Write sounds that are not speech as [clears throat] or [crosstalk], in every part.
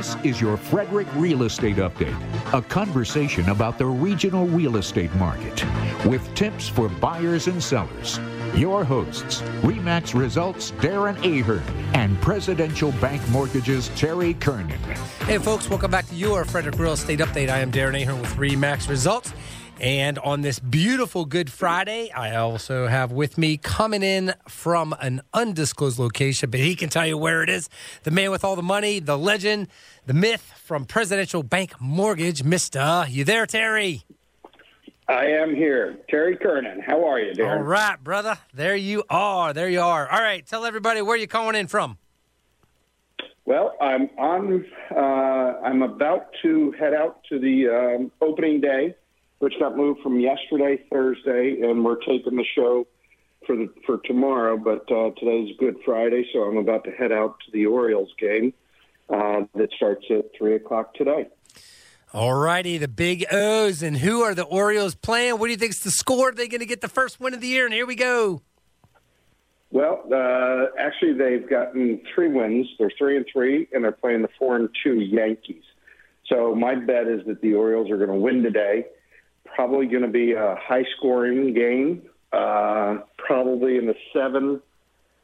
This is your Frederick Real Estate Update, a conversation about the regional real estate market with tips for buyers and sellers. Your hosts, REMAX Results Darren Ahern and Presidential Bank Mortgages Terry Kernan. Hey, folks, welcome back to your Frederick Real Estate Update. I am Darren Ahern with REMAX Results. And on this beautiful Good Friday, I also have with me coming in from an undisclosed location, but he can tell you where it is. The man with all the money, the legend, the myth from Presidential Bank Mortgage, Mister. You there, Terry? I am here. Terry Kernan. How are you, Darren? All right, brother. There you are. There you are. All right. Tell everybody where you're calling in from. Well, I'm on. Uh, I'm about to head out to the um, opening day which got moved from yesterday, Thursday, and we're taping the show for the for tomorrow. But uh, today's Good Friday, so I'm about to head out to the Orioles game uh, that starts at three o'clock today. All righty, the big O's, and who are the Orioles playing? What do you think's the score? Are they going to get the first win of the year? And here we go. Well, uh, actually, they've gotten three wins. They're three and three, and they're playing the four and two Yankees. So my bet is that the Orioles are going to win today probably going to be a high scoring game, uh, probably in the seven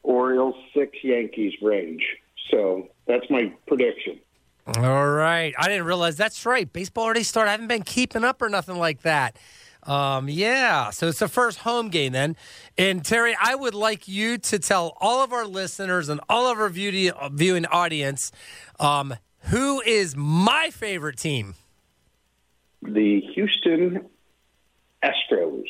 Orioles, six Yankees range. So that's my prediction. All right. I didn't realize that's right. Baseball already started. I haven't been keeping up or nothing like that. Um, yeah. So it's the first home game then. And Terry, I would like you to tell all of our listeners and all of our viewing audience um, who is my favorite team. The Houston Astros.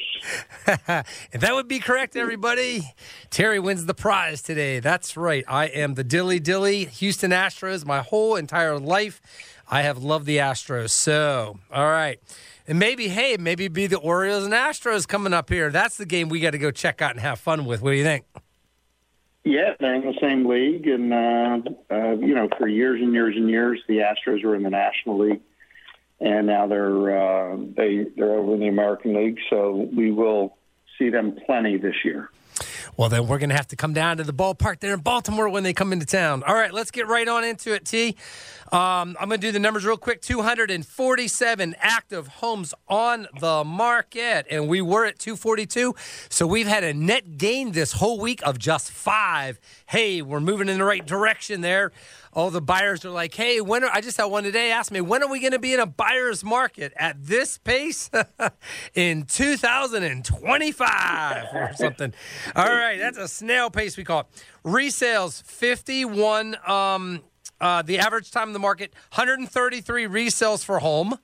[laughs] that would be correct, everybody. Terry wins the prize today. That's right. I am the Dilly Dilly Houston Astros my whole entire life. I have loved the Astros. So, all right. And maybe, hey, maybe be the Orioles and Astros coming up here. That's the game we got to go check out and have fun with. What do you think? Yeah, they're in the same league. And, uh, uh, you know, for years and years and years, the Astros were in the National League and now they're uh, they they're over in the American League. So we will see them plenty this year. Well, then we're going to have to come down to the ballpark there in Baltimore when they come into town. All right, let's get right on into it, T. Um, I'm going to do the numbers real quick 247 active homes on the market, and we were at 242. So we've had a net gain this whole week of just five. Hey, we're moving in the right direction there all the buyers are like, "Hey, when are, I just had one today ask me when are we going to be in a buyer's market at this pace [laughs] in 2025 or [laughs] something?" all right, that's a snail pace we call it. Resales 51. Um, uh, the average time in the market 133 resales for home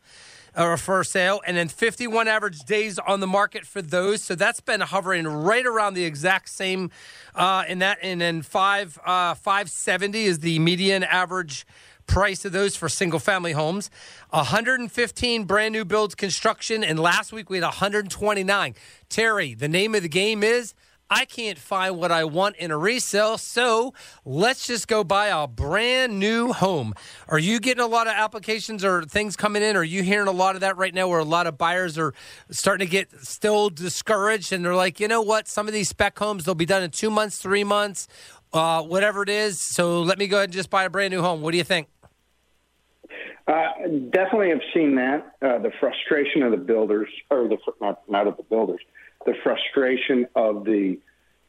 or for sale, and then 51 average days on the market for those. So that's been hovering right around the exact same uh, in that. And then five uh, 570 is the median average price of those for single family homes. 115 brand new builds construction, and last week we had 129. Terry, the name of the game is I can't find what I want in a resale, so let's just go buy a brand new home. Are you getting a lot of applications or things coming in? Are you hearing a lot of that right now where a lot of buyers are starting to get still discouraged and they're like, you know what? Some of these spec homes, they'll be done in two months, three months, uh, whatever it is. So let me go ahead and just buy a brand new home. What do you think? Uh, definitely have seen that. Uh, the frustration of the builders, or the not, not of the builders, the frustration of the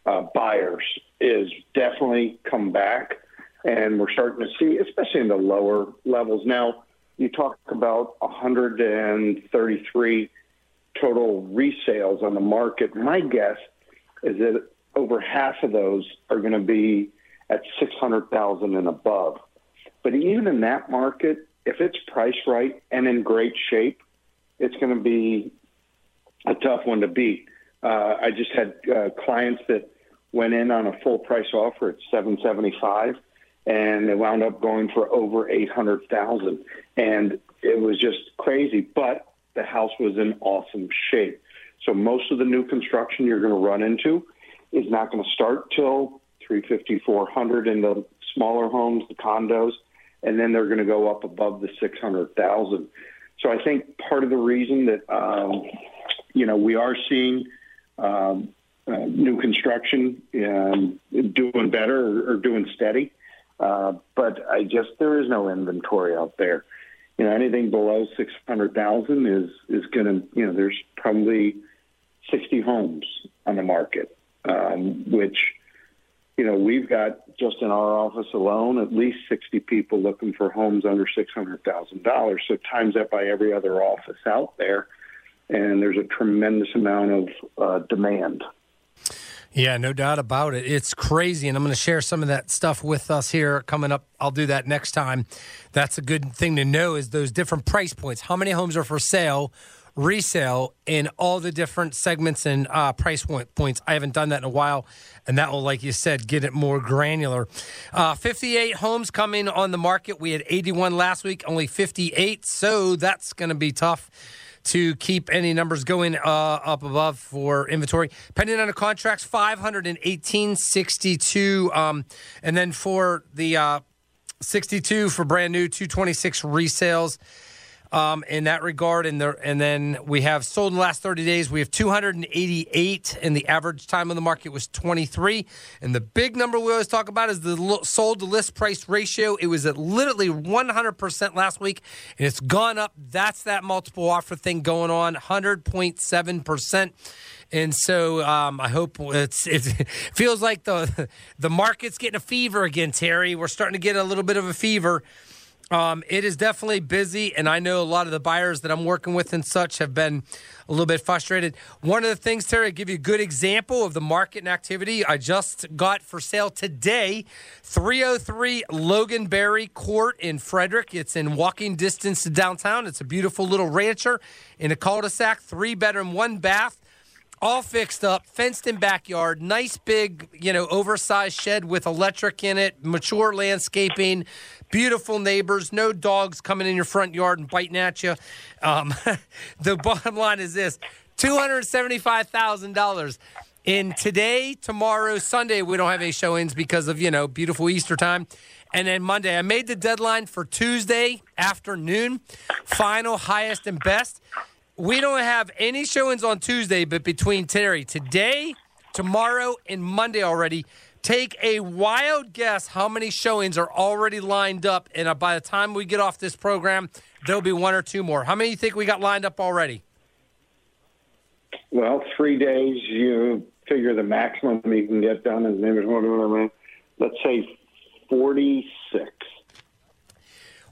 uh, buyers is definitely come back, and we're starting to see, especially in the lower levels. Now, you talk about 133 total resales on the market. My guess is that over half of those are going to be at 600,000 and above. But even in that market, if it's priced right and in great shape, it's going to be a tough one to beat. Uh, I just had uh, clients that went in on a full price offer at 775 and they wound up going for over 800,000 and it was just crazy but the house was in awesome shape. So most of the new construction you're going to run into is not going to start till 350 400 in the smaller homes, the condos, and then they're going to go up above the 600,000. So I think part of the reason that um, you know we are seeing um, uh, new construction um, doing better or, or, doing steady Uh, but I just there is no inventory out there. You know, anything below six hundred thousand is is going to you know there's probably sixty homes on the market, um, which you know we've got just in our office alone at least sixty people looking for homes under six hundred thousand dollars. So times that by every other office out there, and there's a tremendous amount of uh, demand. Yeah, no doubt about it. It's crazy, and I'm going to share some of that stuff with us here coming up. I'll do that next time. That's a good thing to know is those different price points. How many homes are for sale, resale, in all the different segments and uh, price point points. I haven't done that in a while, and that will, like you said, get it more granular. Uh, 58 homes coming on the market. We had 81 last week, only 58, so that's going to be tough to keep any numbers going uh, up above for inventory. Pending under contracts, 518.62. Um, and then for the uh, 62 for brand new, 226 resales um, in that regard. And, there, and then we have sold in the last 30 days. We have 288, and the average time on the market was 23. And the big number we always talk about is the sold to list price ratio. It was at literally 100% last week, and it's gone up. That's that multiple offer thing going on, 100.7%. And so um, I hope it's [laughs] it feels like the [laughs] the market's getting a fever again, Terry. We're starting to get a little bit of a fever um, it is definitely busy, and I know a lot of the buyers that I'm working with and such have been a little bit frustrated. One of the things, Terry, I give you a good example of the market and activity I just got for sale today 303 Logan Loganberry Court in Frederick. It's in walking distance to downtown. It's a beautiful little rancher in a cul de sac, three bedroom, one bath all fixed up, fenced in backyard, nice big, you know, oversized shed with electric in it, mature landscaping, beautiful neighbors, no dogs coming in your front yard and biting at you. Um, [laughs] the bottom line is this $275,000. In today, tomorrow, Sunday, we don't have any showings because of, you know, beautiful Easter time. And then Monday, I made the deadline for Tuesday afternoon, final, highest, and best. We don't have any showings on Tuesday, but between Terry today, tomorrow, and Monday already, take a wild guess how many showings are already lined up. And uh, by the time we get off this program, there'll be one or two more. How many do you think we got lined up already? Well, three days, you figure the maximum you can get done is maybe, let's say 46.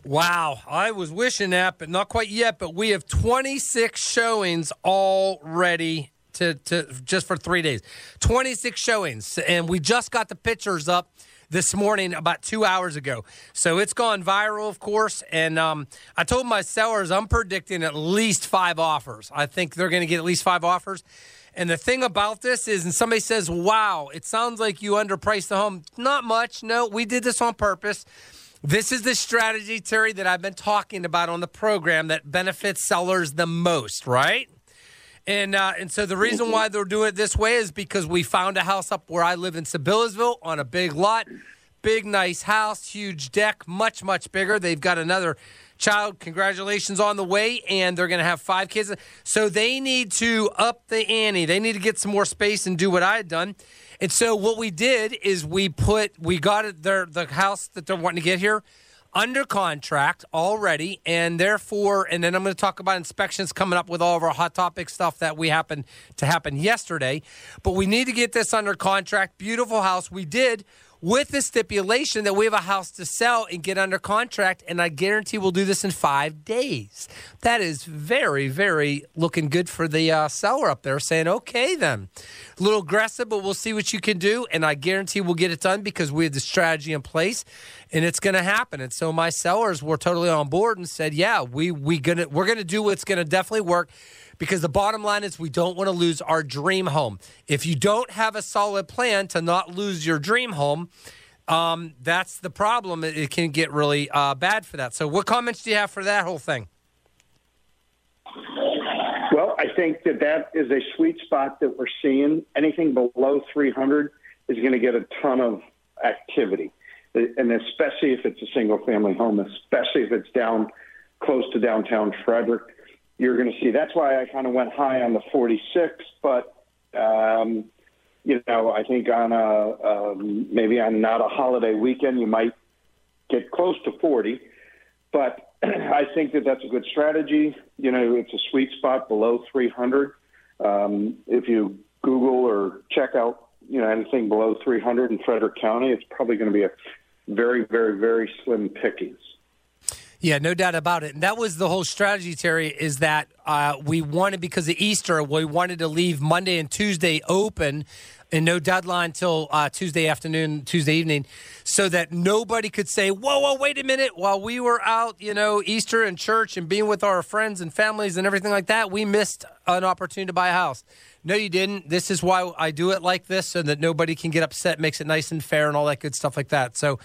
Wow, I was wishing that, but not quite yet. But we have 26 showings already to, to just for three days. 26 showings, and we just got the pictures up this morning about two hours ago. So it's gone viral, of course. And um, I told my sellers I'm predicting at least five offers. I think they're going to get at least five offers. And the thing about this is, and somebody says, wow, it sounds like you underpriced the home. Not much. No, we did this on purpose. This is the strategy, Terry, that I've been talking about on the program that benefits sellers the most, right? And uh, and so the reason why they're doing it this way is because we found a house up where I live in Sabillasville on a big lot, big nice house, huge deck, much much bigger. They've got another child. Congratulations on the way, and they're going to have five kids. So they need to up the ante. They need to get some more space and do what I had done. And so what we did is we put we got it their the house that they're wanting to get here under contract already, and therefore, and then I'm going to talk about inspections coming up with all of our hot topic stuff that we happened to happen yesterday. But we need to get this under contract. Beautiful house. We did with the stipulation that we have a house to sell and get under contract, and I guarantee we'll do this in five days. That is very, very looking good for the uh, seller up there, saying, okay, then. A little aggressive, but we'll see what you can do, and I guarantee we'll get it done because we have the strategy in place, and it's going to happen. And so my sellers were totally on board and said, yeah, we, we gonna, we're going to do what's going to definitely work because the bottom line is we don't want to lose our dream home. If you don't have a solid plan to not lose your dream home, um, that's the problem. It, can get really uh, bad for that. So, what comments do you have for that whole thing? Well, I think that that is a sweet spot that we're seeing. Anything below 300 is going to get a ton of activity, and especially if it's a single family home, especially if it's down close to downtown Frederick you're going to see. That's why I kind of went high on the 46, but um, you know, I think on a um, maybe on not a holiday weekend, you might get close to 40. But [clears throat] I think that that's a good strategy. You know, it's a sweet spot below 300. Um, if you Google or check out, you know, anything below 300 in Frederick County, it's probably going to be a very, very, very slim pickings. Yeah, no doubt about it. And that was the whole strategy, Terry, is that uh, we wanted, because of Easter, we wanted to leave Monday and Tuesday open and no deadline till uh, Tuesday afternoon, Tuesday evening, so that nobody could say, whoa, whoa, wait a minute. While we were out, you know, Easter and church and being with our friends and families and everything like that, we missed an opportunity to buy a house. No, you didn't. This is why I do it like this so that nobody can get upset, makes it nice and fair and all that good stuff like that. So,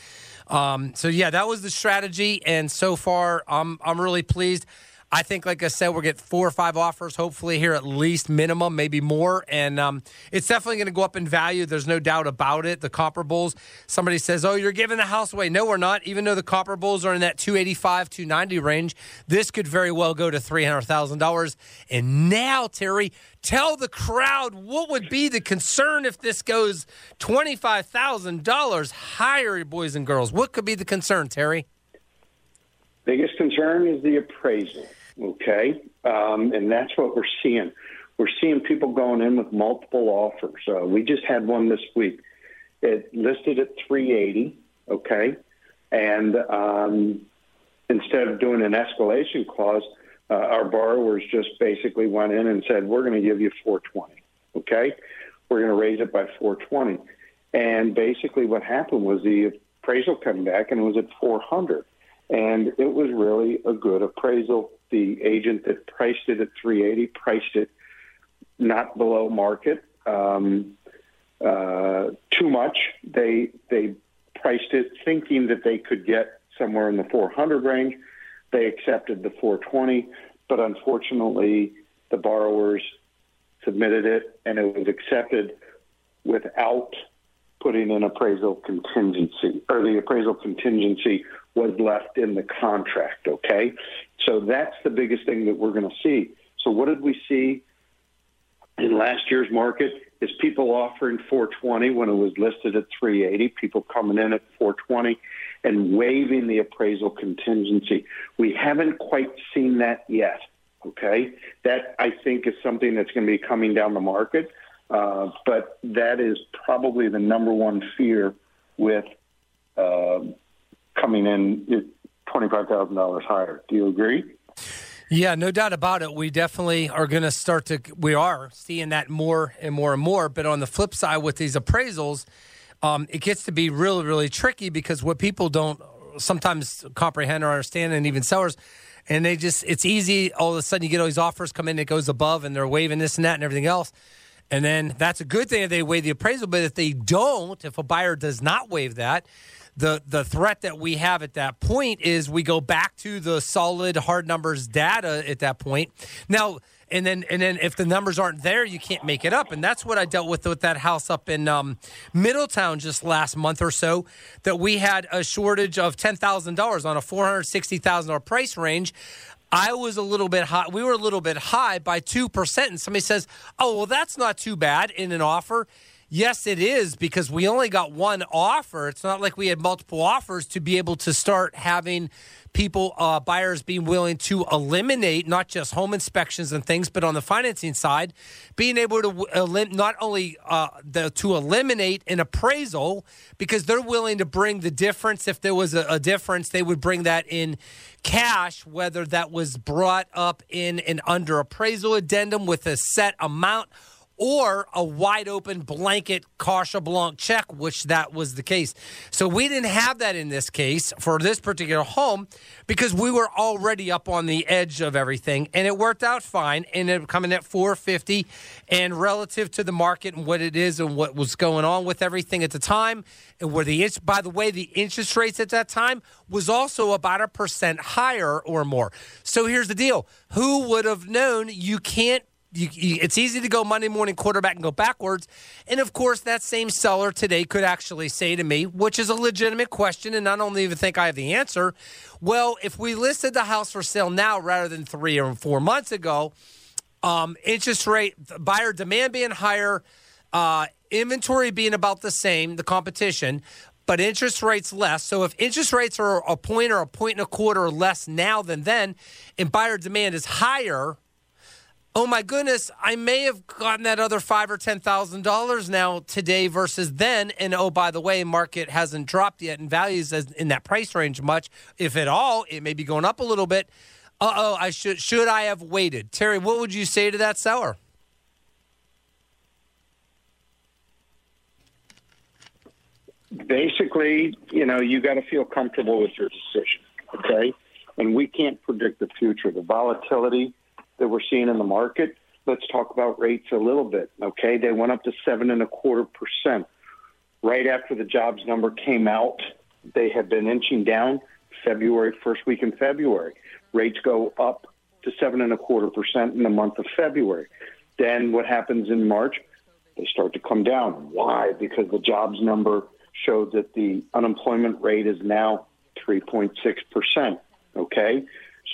um, so yeah, that was the strategy, and so far, I'm I'm really pleased. I think, like I said, we'll get four or five offers, hopefully here at least minimum, maybe more. And um, it's definitely going to go up in value. There's no doubt about it. The comparables, somebody says, oh, you're giving the house away. No, we're not. Even though the comparables are in that 285, 290 range, this could very well go to $300,000. And now, Terry, tell the crowd what would be the concern if this goes $25,000 higher, boys and girls. What could be the concern, Terry? Biggest concern is the appraisal, okay? Um, and that's what we're seeing. We're seeing people going in with multiple offers. Uh, we just had one this week. It listed at 380, okay? And um, instead of doing an escalation clause, uh, our borrowers just basically went in and said, "We're going to give you 420, okay? We're going to raise it by 420." And basically, what happened was the appraisal came back and it was at 400 and it was really a good appraisal. The agent that priced it at 380 priced it not below market um, uh, too much. They they priced it thinking that they could get somewhere in the 400 range. They accepted the 420, but unfortunately, the borrowers submitted it and it was accepted without putting in appraisal contingency, or the appraisal contingency was left in the contract, okay? So that's the biggest thing that we're going to see. So what did we see in last year's market? Is people offering 420 when it was listed at 380, people coming in at 420 and waiving the appraisal contingency. We haven't quite seen that yet, okay? That I think is something that's going to be coming down the market. Uh, but that is probably the number one fear with uh, coming in $25,000 higher. Do you agree? Yeah, no doubt about it. We definitely are going to start to, we are seeing that more and more and more. But on the flip side, with these appraisals, um, it gets to be really, really tricky because what people don't sometimes comprehend or understand, and even sellers, and they just, it's easy. All of a sudden, you get all these offers come in, it goes above, and they're waiving this and that and everything else. And then that's a good thing if they waive the appraisal. But if they don't, if a buyer does not waive that, the the threat that we have at that point is we go back to the solid hard numbers data at that point. Now, and then and then if the numbers aren't there, you can't make it up. And that's what I dealt with with that house up in um, Middletown just last month or so. That we had a shortage of ten thousand dollars on a four hundred sixty thousand dollar price range. I was a little bit high. We were a little bit high by 2%. And somebody says, oh, well, that's not too bad in an offer. Yes, it is because we only got one offer. It's not like we had multiple offers to be able to start having people, uh, buyers being willing to eliminate not just home inspections and things, but on the financing side, being able to elim- not only uh, the, to eliminate an appraisal because they're willing to bring the difference. If there was a, a difference, they would bring that in cash, whether that was brought up in an under appraisal addendum with a set amount or a wide open blanket carte blanche check, which that was the case. So we didn't have that in this case for this particular home because we were already up on the edge of everything, and it worked out fine. And it coming at 450, and relative to the market and what it is and what was going on with everything at the time, and where the by the way the interest rates at that time was also about a percent higher or more. So here's the deal: who would have known you can't you, you, it's easy to go Monday morning quarterback and go backwards. And of course, that same seller today could actually say to me, which is a legitimate question, and I don't even think I have the answer. Well, if we listed the house for sale now rather than three or four months ago, um, interest rate, buyer demand being higher, uh, inventory being about the same, the competition, but interest rates less. So if interest rates are a point or a point and a quarter less now than then, and buyer demand is higher, oh my goodness, I may have gotten that other five or ten thousand dollars now today versus then. And oh, by the way, market hasn't dropped yet in values in that price range much, if at all. It may be going up a little bit. Uh oh, I should should I have waited? Terry, what would you say to that seller? Basically, you know, you got to feel comfortable with your decision, okay? And we can't predict the future. The volatility that we're seeing in the market. Let's talk about rates a little bit. Okay, they went up to seven and a quarter percent right after the jobs number came out. They have been inching down. February, first week in February, rates go up to seven and a quarter percent in the month of February. Then what happens in March? They start to come down. Why? Because the jobs number showed that the unemployment rate is now 3.6 percent. Okay,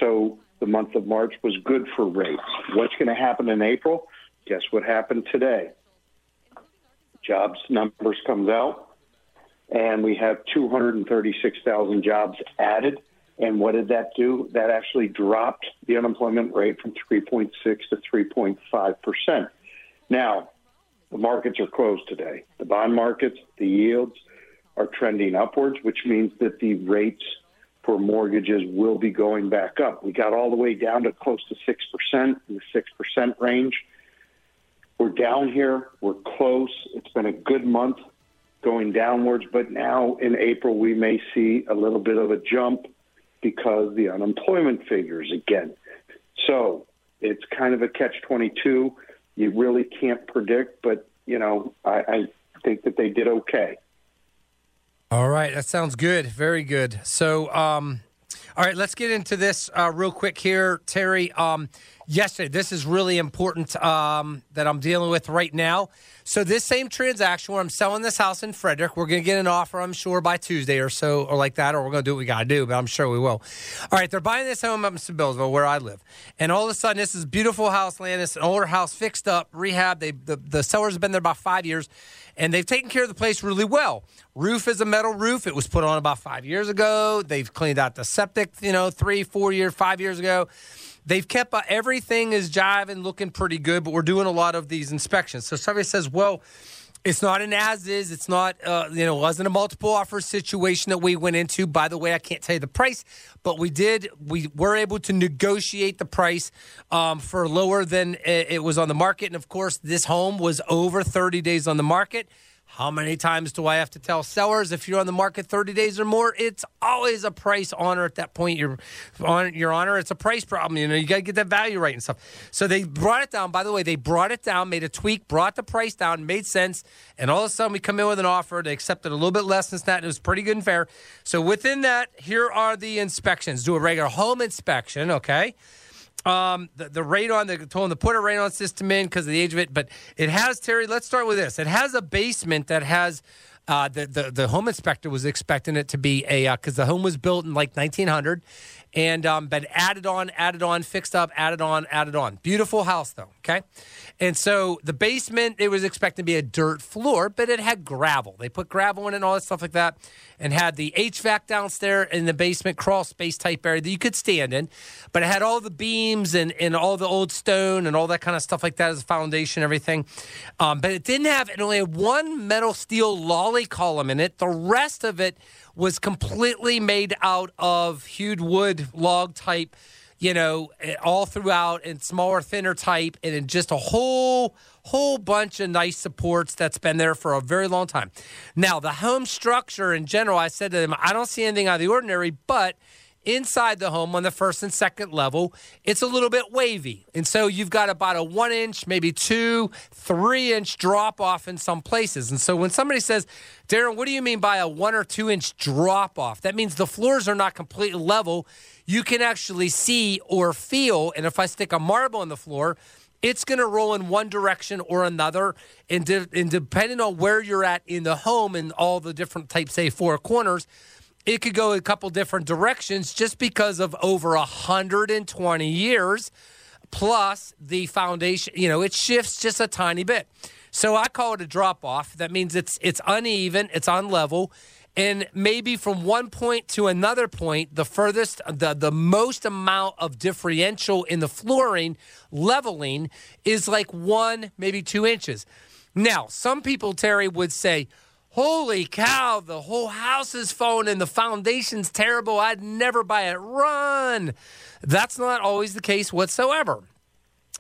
so the month of March was good for rates. What's going to happen in April? Guess what happened today? Jobs numbers comes out, and we have 236,000 jobs added. And what did that do? That actually dropped the unemployment rate from 3.6 to 3.5 percent. Now, the markets are closed today. The bond markets, the yields are trending upwards, which means that the rates for mortgages will be going back up. We got all the way down to close to 6% in the 6% range. We're down here. We're close. It's been a good month going downwards, but now in April we may see a little bit of a jump because the unemployment figures again. So it's kind of a catch 22. You really can't predict, but, you know, I, I think that they did okay. All right, that sounds good. Very good. So, um, all right, let's get into this uh, real quick here, Terry. Um, yesterday, this is really important um, that I'm dealing with right now. So, this same transaction where I'm selling this house in Frederick, we're going to get an offer, I'm sure, by Tuesday or so, or like that, or we're going to do what we got to do, but I'm sure we will. All right, they're buying this home up in Sabillasville, where I live. And all of a sudden, this is beautiful house land. It's an older house, fixed up, rehab. They, the, the sellers have been there about five years and they've taken care of the place really well. Roof is a metal roof. It was put on about five years ago. They've cleaned out the septic, you know, three, four years, five years ago. They've kept uh, everything is jiving, looking pretty good, but we're doing a lot of these inspections. So somebody says, well, it's not an as is. It's not, uh, you know, wasn't a multiple offer situation that we went into. By the way, I can't tell you the price, but we did. We were able to negotiate the price um, for lower than it was on the market. And of course, this home was over 30 days on the market. How many times do I have to tell sellers if you're on the market 30 days or more? It's always a price honor at that point. You're on your honor. It's a price problem. You know, you got to get that value right and stuff. So they brought it down. By the way, they brought it down, made a tweak, brought the price down, made sense. And all of a sudden, we come in with an offer. They accepted a little bit less than that. It was pretty good and fair. So within that, here are the inspections. Do a regular home inspection, okay? Um, the, the radon, the told to put a radon system in because of the age of it. But it has, Terry, let's start with this. It has a basement that has, uh, the, the, the home inspector was expecting it to be a, because uh, the home was built in like 1900 and um, been added on, added on, fixed up, added on, added on. Beautiful house, though. Okay. And so the basement, it was expected to be a dirt floor, but it had gravel. They put gravel in it and all that stuff like that, and had the HVAC downstairs in the basement, crawl space type area that you could stand in. But it had all the beams and, and all the old stone and all that kind of stuff like that as a foundation, everything. Um, but it didn't have, it only had one metal steel lolly column in it. The rest of it, was completely made out of hewed wood log type, you know, all throughout and smaller, thinner type, and just a whole whole bunch of nice supports that's been there for a very long time. Now, the home structure in general, I said to them, I don't see anything out of the ordinary, but inside the home on the first and second level, it's a little bit wavy. And so you've got about a one inch, maybe two, three inch drop off in some places. And so when somebody says, Darren, what do you mean by a one or two inch drop off? That means the floors are not completely level. You can actually see or feel. And if I stick a marble on the floor, it's going to roll in one direction or another. And, de- and depending on where you're at in the home and all the different types, say, four corners, it could go a couple different directions just because of over 120 years plus the foundation you know it shifts just a tiny bit so i call it a drop off that means it's it's uneven it's unlevel And maybe from one point to another point, the furthest, the, the most amount of differential in the flooring leveling is like one, maybe two inches. Now, some people, Terry, would say, Holy cow, the whole house is falling and the foundation's terrible. I'd never buy it. Run. That's not always the case whatsoever.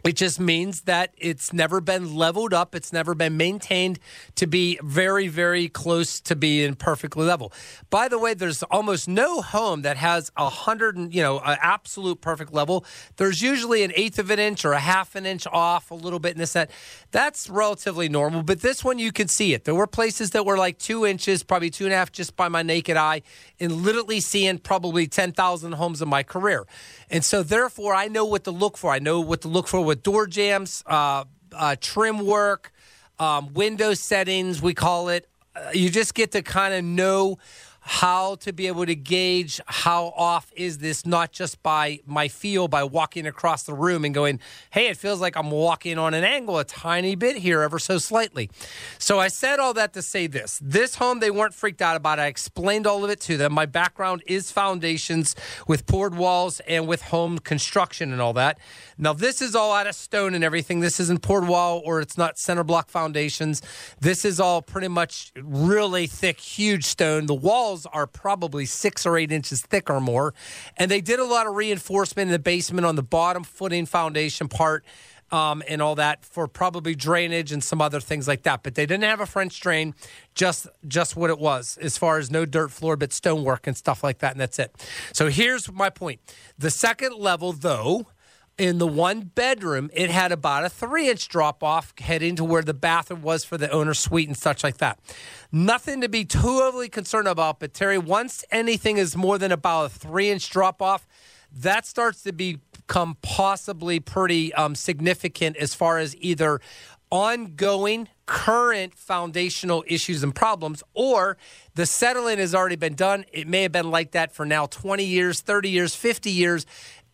It just means that it's never been leveled up. It's never been maintained to be very, very close to being perfectly level. By the way, there's almost no home that has a hundred, you know, absolute perfect level. There's usually an eighth of an inch or a half an inch off, a little bit in this set. That's relatively normal. But this one, you can see it. There were places that were like two inches, probably two and a half, just by my naked eye, and literally seeing probably ten thousand homes in my career. And so, therefore, I know what to look for. I know what to look for with door jambs, uh, uh, trim work, um, window settings, we call it. Uh, you just get to kind of know how to be able to gauge how off is this, not just by my feel by walking across the room and going, hey, it feels like I'm walking on an angle a tiny bit here, ever so slightly. So I said all that to say this. This home, they weren't freaked out about. I explained all of it to them. My background is foundations with poured walls and with home construction and all that. Now, this is all out of stone and everything. This isn't poured wall or it's not cinder block foundations. This is all pretty much really thick, huge stone. The walls are probably six or eight inches thick or more. And they did a lot of reinforcement in the basement on the bottom footing foundation part. Um, and all that for probably drainage and some other things like that. But they didn't have a French drain, just just what it was as far as no dirt floor, but stonework and stuff like that, and that's it. So here's my point: the second level, though, in the one bedroom, it had about a three inch drop off heading to where the bathroom was for the owner suite and such like that. Nothing to be too overly concerned about, but Terry, once anything is more than about a three inch drop off, that starts to become possibly pretty um, significant as far as either ongoing current foundational issues and problems, or the settling has already been done. It may have been like that for now 20 years, 30 years, 50 years,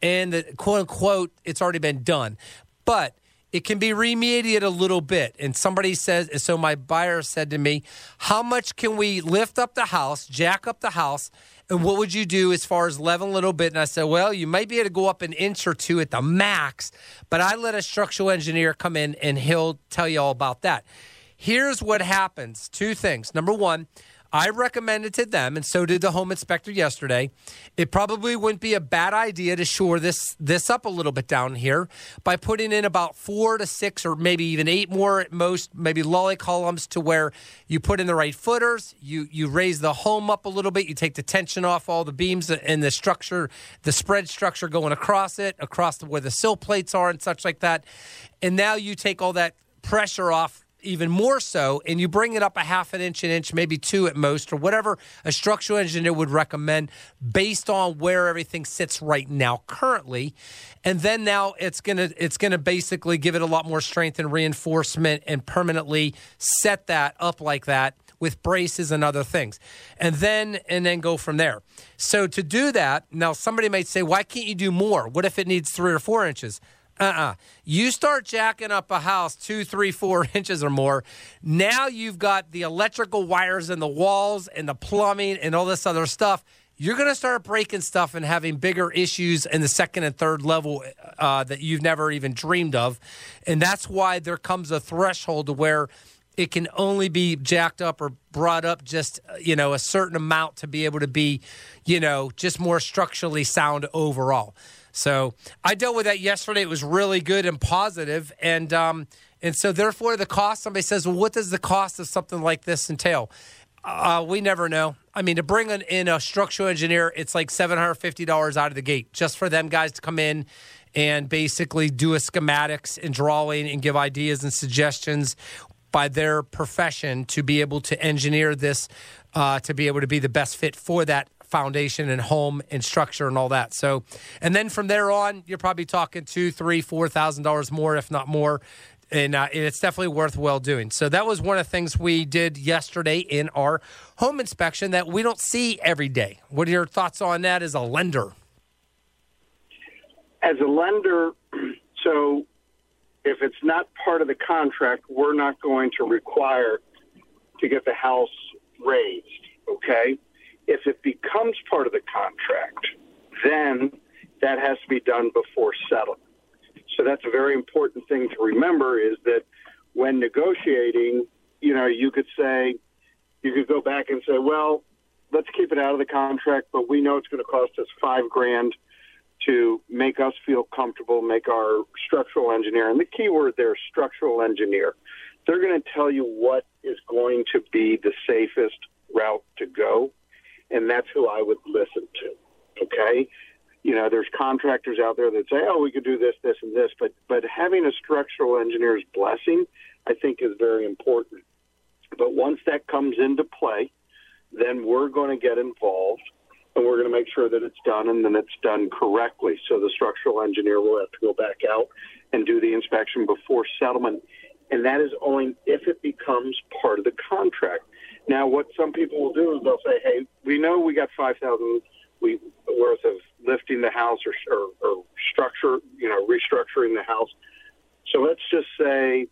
and the quote unquote, it's already been done. But it can be remediated a little bit. And somebody says, so my buyer said to me, How much can we lift up the house, jack up the house? And what would you do as far as leveling a little bit? And I said, Well, you might be able to go up an inch or two at the max, but I let a structural engineer come in and he'll tell you all about that. Here's what happens two things. Number one, I recommended to them, and so did the home inspector yesterday. It probably wouldn't be a bad idea to shore this this up a little bit down here by putting in about four to six, or maybe even eight more at most, maybe lolly columns to where you put in the right footers. You you raise the home up a little bit. You take the tension off all the beams and the structure, the spread structure going across it, across the, where the sill plates are and such like that. And now you take all that pressure off even more so, and you bring it up a half an inch, an inch, maybe two at most, or whatever a structural engineer would recommend based on where everything sits right now currently. And then now it's gonna it's gonna basically give it a lot more strength and reinforcement and permanently set that up like that with braces and other things. And then and then go from there. So to do that, now somebody might say, why can't you do more? What if it needs three or four inches? Uh-uh. You start jacking up a house two, three, four [laughs] inches or more. Now you've got the electrical wires in the walls and the plumbing and all this other stuff. You're going to start breaking stuff and having bigger issues in the second and third level uh, that you've never even dreamed of. And that's why there comes a threshold to where it can only be jacked up or brought up just you know a certain amount to be able to be you know just more structurally sound overall so I dealt with that yesterday. It was really good and positive, and um, and so therefore the cost. Somebody says, well, what does the cost of something like this entail? Uh, we never know. I mean, to bring in a structural engineer, it's like seven hundred fifty dollars out of the gate just for them guys to come in and basically do a schematics and drawing and give ideas and suggestions by their profession to be able to engineer this uh, to be able to be the best fit for that foundation and home and structure and all that. So, and then from there on, you're probably talking two, three, four thousand dollars more, if not more. And, uh, it's definitely worthwhile doing. So that was one of the things we did yesterday in our home inspection that we don't see every day. What are your thoughts on that as a lender? As a lender, [clears throat] so if it's not part of the contract, we're not going to require to get the house raised Okay? If it becomes part of the contract, then that has to be done before settlement. So that's a very important thing to remember is that when negotiating, you know, you could say, you could go back and say, well, let's keep it out of the contract, but we know it's going to cost us five grand to make us feel comfortable, make our structural engineer, and the key word there is structural engineer. They're going to tell you what is going to be the safest route to go, and that's who I would listen to. Okay? You know, there's contractors out there that say, "Oh, we could do this, this, and this," but but having a structural engineer's blessing, I think, is very important. But once that comes into play, then we're going to get involved and we're going to make sure that it's done and then it's done correctly. So the structural engineer will have to go back out and do the inspection before settlement. And that is only if it becomes part of the contract. Now, what some people will do is they'll say, "Hey, we know we got five thousand we worth of lifting the house or, or, or structure, you know, restructuring the house. So let's just say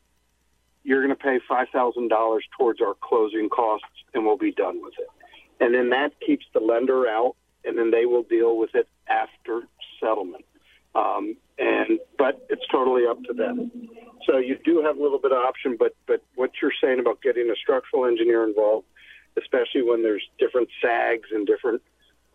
you're going to pay five thousand dollars towards our closing costs, and we'll be done with it." and then that keeps the lender out, and then they will deal with it after settlement. Um, and but it's totally up to them. So you do have a little bit of option, but but what you're saying about getting a structural engineer involved, especially when there's different sags and different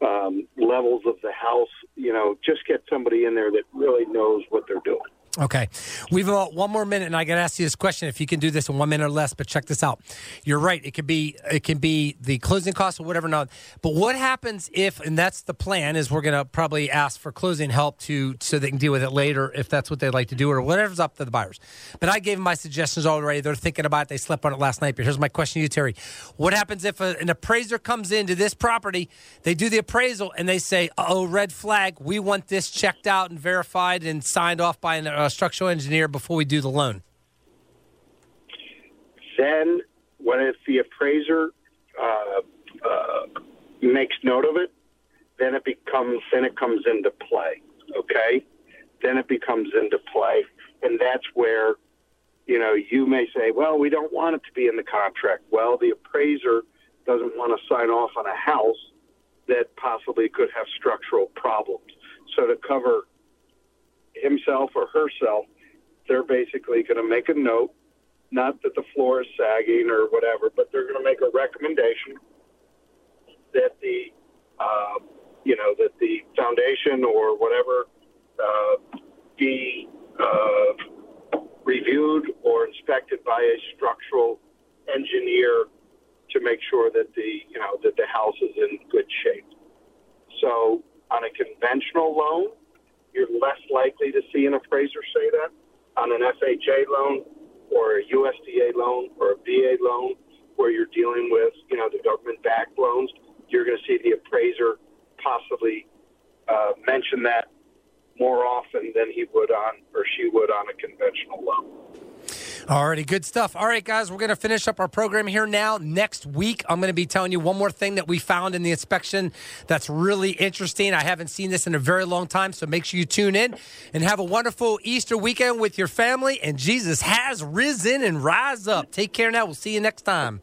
um, levels of the house, you know, just get somebody in there that really knows what they're doing. Okay. We've about one more minute and I got to ask you this question if you can do this in 1 minute or less, but check this out. You're right. It could be it can be the closing costs or whatever not. But what happens if and that's the plan is we're going to probably ask for closing help to so they can deal with it later if that's what they'd like to do or whatever's up to the buyers. But I gave them my suggestions already. They're thinking about it. They slept on it last night. But here's my question to you, Terry. What happens if a, an appraiser comes into this property, they do the appraisal and they say, "Oh, red flag. We want this checked out and verified and signed off by an uh, structural engineer before we do the loan? Then, when if the appraiser uh, uh, makes note of it, then it becomes then it comes into play. Okay, then it becomes into play, and that's where you know you may say, well, we don't want it to be in the contract. Well, the appraiser doesn't want to sign off on a house that possibly could have structural problems. So to cover himself or herself, they're basically going to make a note, not that the floor is sagging or whatever, but they're going to make a recommendation that the, uh, you know, that the foundation or whatever uh, be uh, reviewed or inspected by a structural engineer to make sure that the, you know, that the house is in good shape. So on a conventional loan, you're less likely to see an appraiser say that. On an FHA loan or a USDA loan or a VA loan, where you're dealing with, you know, the government-backed loans, you're going to see the appraiser possibly uh, mention that more often than he would on or she would on a conventional loan. Alrighty, good stuff. All right, guys, we're going to finish up our program here now. Next week, I'm going to be telling you one more thing that we found in the inspection that's really interesting. I haven't seen this in a very long time, so make sure you tune in and have a wonderful Easter weekend with your family. And Jesus has risen and rise up. Take care now. We'll see you next time.